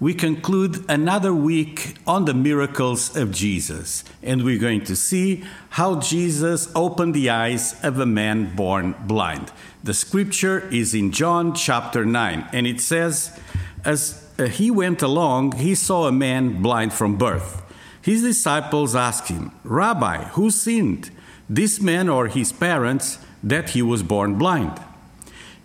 we conclude another week on the miracles of Jesus, and we're going to see how Jesus opened the eyes of a man born blind. The scripture is in John chapter 9, and it says, As he went along, he saw a man blind from birth. His disciples asked him, Rabbi, who sinned, this man or his parents, that he was born blind?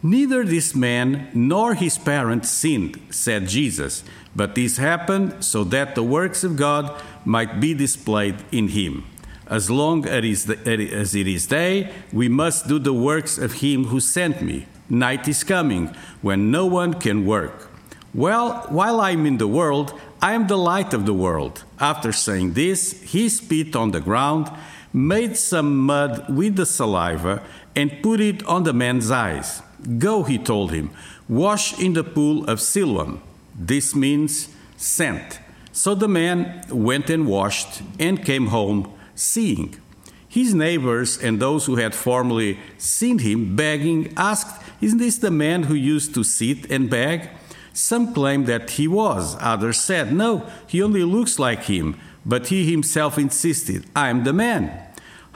Neither this man nor his parents sinned, said Jesus, but this happened so that the works of God might be displayed in him. As long as it is day, we must do the works of him who sent me. Night is coming when no one can work. Well, while I'm in the world, I am the light of the world. After saying this, he spit on the ground, made some mud with the saliva, and put it on the man's eyes. Go, he told him, wash in the pool of Siloam. This means sent. So the man went and washed and came home seeing. His neighbors and those who had formerly seen him begging asked, Isn't this the man who used to sit and beg? Some claimed that he was, others said, No, he only looks like him. But he himself insisted, I am the man.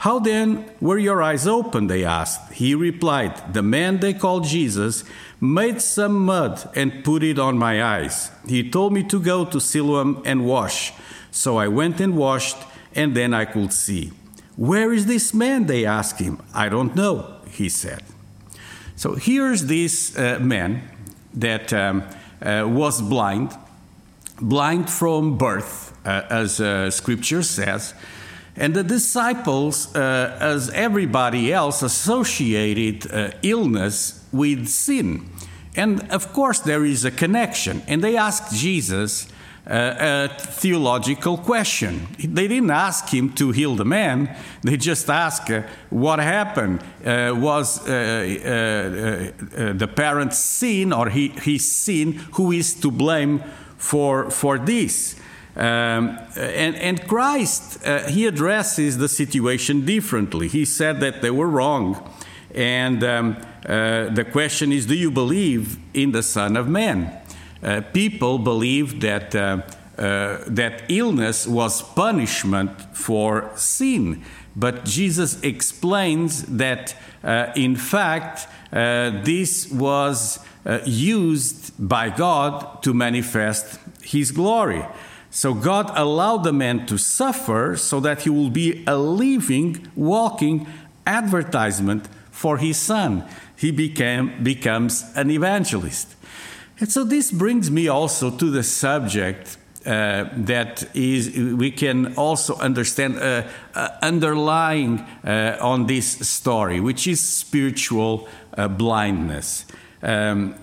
How then were your eyes open? They asked. He replied, The man they called Jesus made some mud and put it on my eyes. He told me to go to Siloam and wash. So I went and washed, and then I could see. Where is this man? They asked him. I don't know, he said. So here's this uh, man that um, uh, was blind, blind from birth, uh, as uh, scripture says. And the disciples, uh, as everybody else, associated uh, illness with sin. And of course, there is a connection. And they asked Jesus uh, a theological question. They didn't ask him to heal the man, they just asked uh, what happened. Uh, was uh, the parent's sin or he, his sin? Who is to blame for, for this? Um, and, and, Christ, uh, he addresses the situation differently. He said that they were wrong. And um, uh, the question is do you believe in the Son of Man? Uh, people believed that, uh, uh, that illness was punishment for sin. But Jesus explains that, uh, in fact, this was used by God to manifest his glory. So God allowed the man to suffer so that he will be a living, walking advertisement for his son. He became, becomes an evangelist. And so this brings me also to the subject uh, that is we can also understand uh, uh, underlying uh, on this story, which is spiritual uh, blindness. Um,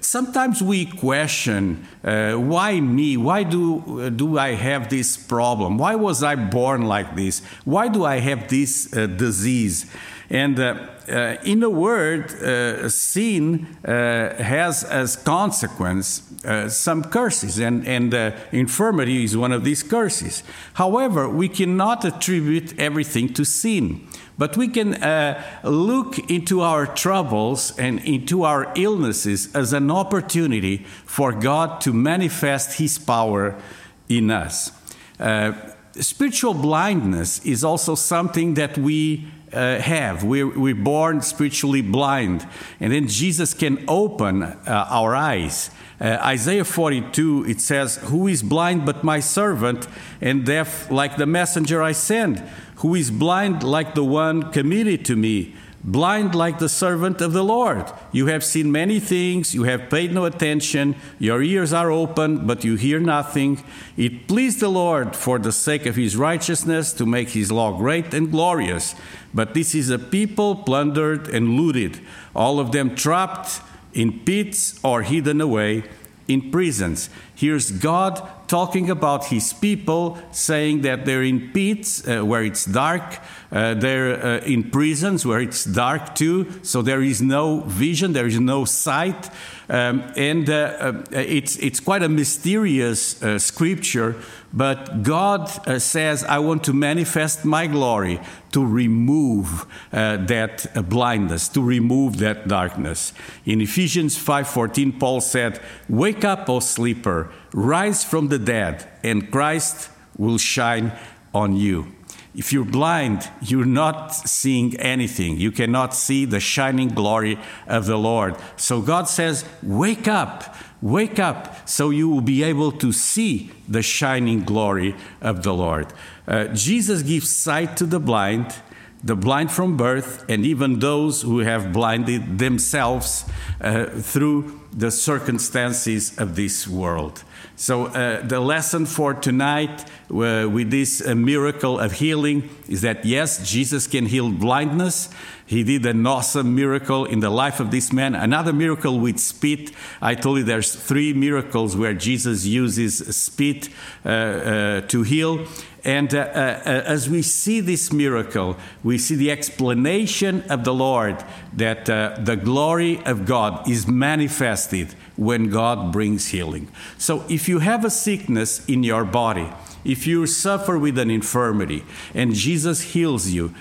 sometimes we question uh, why me? Why do, do I have this problem? Why was I born like this? Why do I have this uh, disease? And uh, uh in a word, uh, sin uh, has as consequence some curses, and, and infirmity is one of these curses. However, we cannot attribute everything to sin. But we can uh, look into our troubles and into our illnesses as an opportunity for God to manifest His power in us. Uh, spiritual blindness is also something that we uh, have. We're, we're born spiritually blind, and then Jesus can open uh, our eyes. Uh, Isaiah 42, it says, Who is blind but my servant, and deaf like the messenger I send? who is blind like the one committed to me, blind like the servant of the Lord. You have seen many things, you have paid no attention, your ears are open, but you hear nothing. It pleased the Lord for the sake of his righteousness to make his law great and glorious. But this is a people plundered and looted, all of them trapped in pits or hidden away. in prisons. Here's God talking about his people, saying that they're in pits uh, where it's dark, uh, they're uh, in prisons where it's dark too, so there is no vision, there is no sight. Um, and uh, uh, it's, it's quite a mysterious uh, scripture, but God says, I want to manifest my glory to remove that blindness, to remove that darkness. In Ephesians 5:14, Paul said, Wake up, O sleeper rise from the dead, and Christ will shine on you. If you're blind, you're not seeing anything. You cannot see the shining glory of the Lord. So God says, Wake up, wake up, so you will be able to see the shining glory of the Lord. Uh, Jesus gives sight to the blind the blind from birth, and even those who have blinded themselves uh, through the circumstances of this world. So, uh, the lesson for tonight uh, with this uh, miracle of healing is that yes, Jesus can heal blindness. He did an awesome miracle in the life of this man. Another miracle with spit. I told you there's three miracles where Jesus uses spit uh, uh, to heal. And uh, uh, as we see this miracle, we see the explanation of the Lord that uh, the glory of God is manifested when God brings healing. So if you have a sickness in your body, if you suffer with an infirmity and Jesus heals you,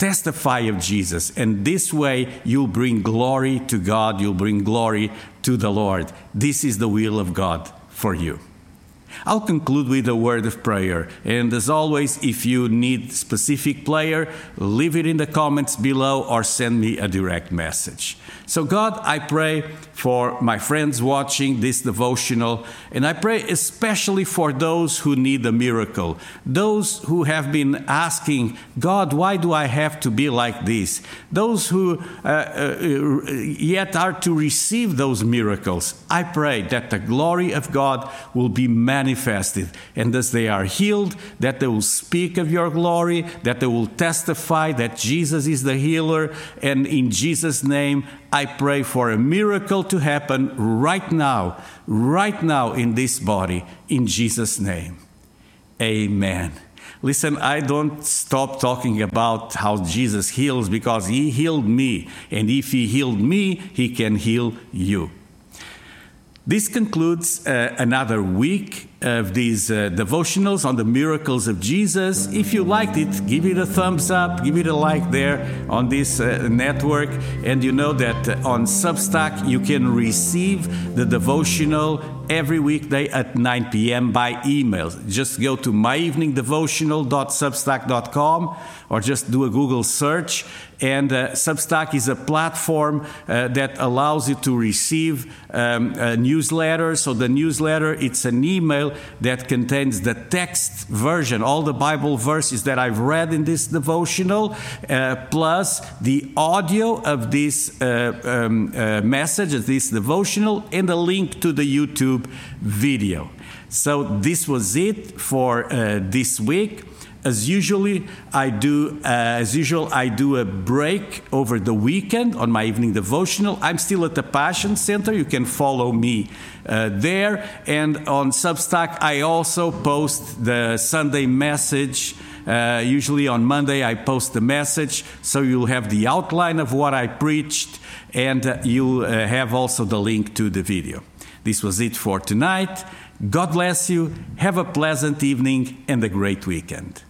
testify of Jesus. And this way, you'll bring glory to God, you'll bring glory to the Lord. This is the will of God for you. I'll conclude with a word of prayer. And as always, if you need specific prayer, leave it in the comments below or send me a direct message. So, God, I pray for my friends watching this devotional, and I pray especially for those who need a miracle, those who have been asking, God, why do I have to be like this? Those who uh, uh, yet are to receive those miracles. I pray that the glory of God will be manifested, and as they are healed, that they will speak of your glory, that they will testify that Jesus is the healer, and in Jesus' name, I pray for a miracle to happen right now, right now in this body, in Jesus' name. Amen. Listen, I don't stop talking about how Jesus heals because he healed me. And if he healed me, he can heal you. This concludes uh, another week of these uh, devotionals on the miracles of Jesus. If you liked it, give it a thumbs up, give it a like there on this uh, network. And you know that on Substack you can receive the devotional every weekday at 9 p.m. by email. Just go to myeveningdevotional.substack.com or just do a Google search. And uh, Substack is a platform uh, that allows you to receive um, a newsletter. So the newsletter, it's an email that contains the text version, all the Bible verses that I've read in this devotional, uh, plus the audio of this uh, um, uh, message, of this devotional, and a link to the YouTube video. So this was it for uh, this week as usually I do uh, as usual I do a break over the weekend on my evening devotional. I'm still at the Passion Center. You can follow me uh, there and on Substack I also post the Sunday message. Uh, usually on Monday I post the message so you'll have the outline of what I preached and uh, you'll uh, have also the link to the video. This was it for tonight. God bless you. Have a pleasant evening and a great weekend.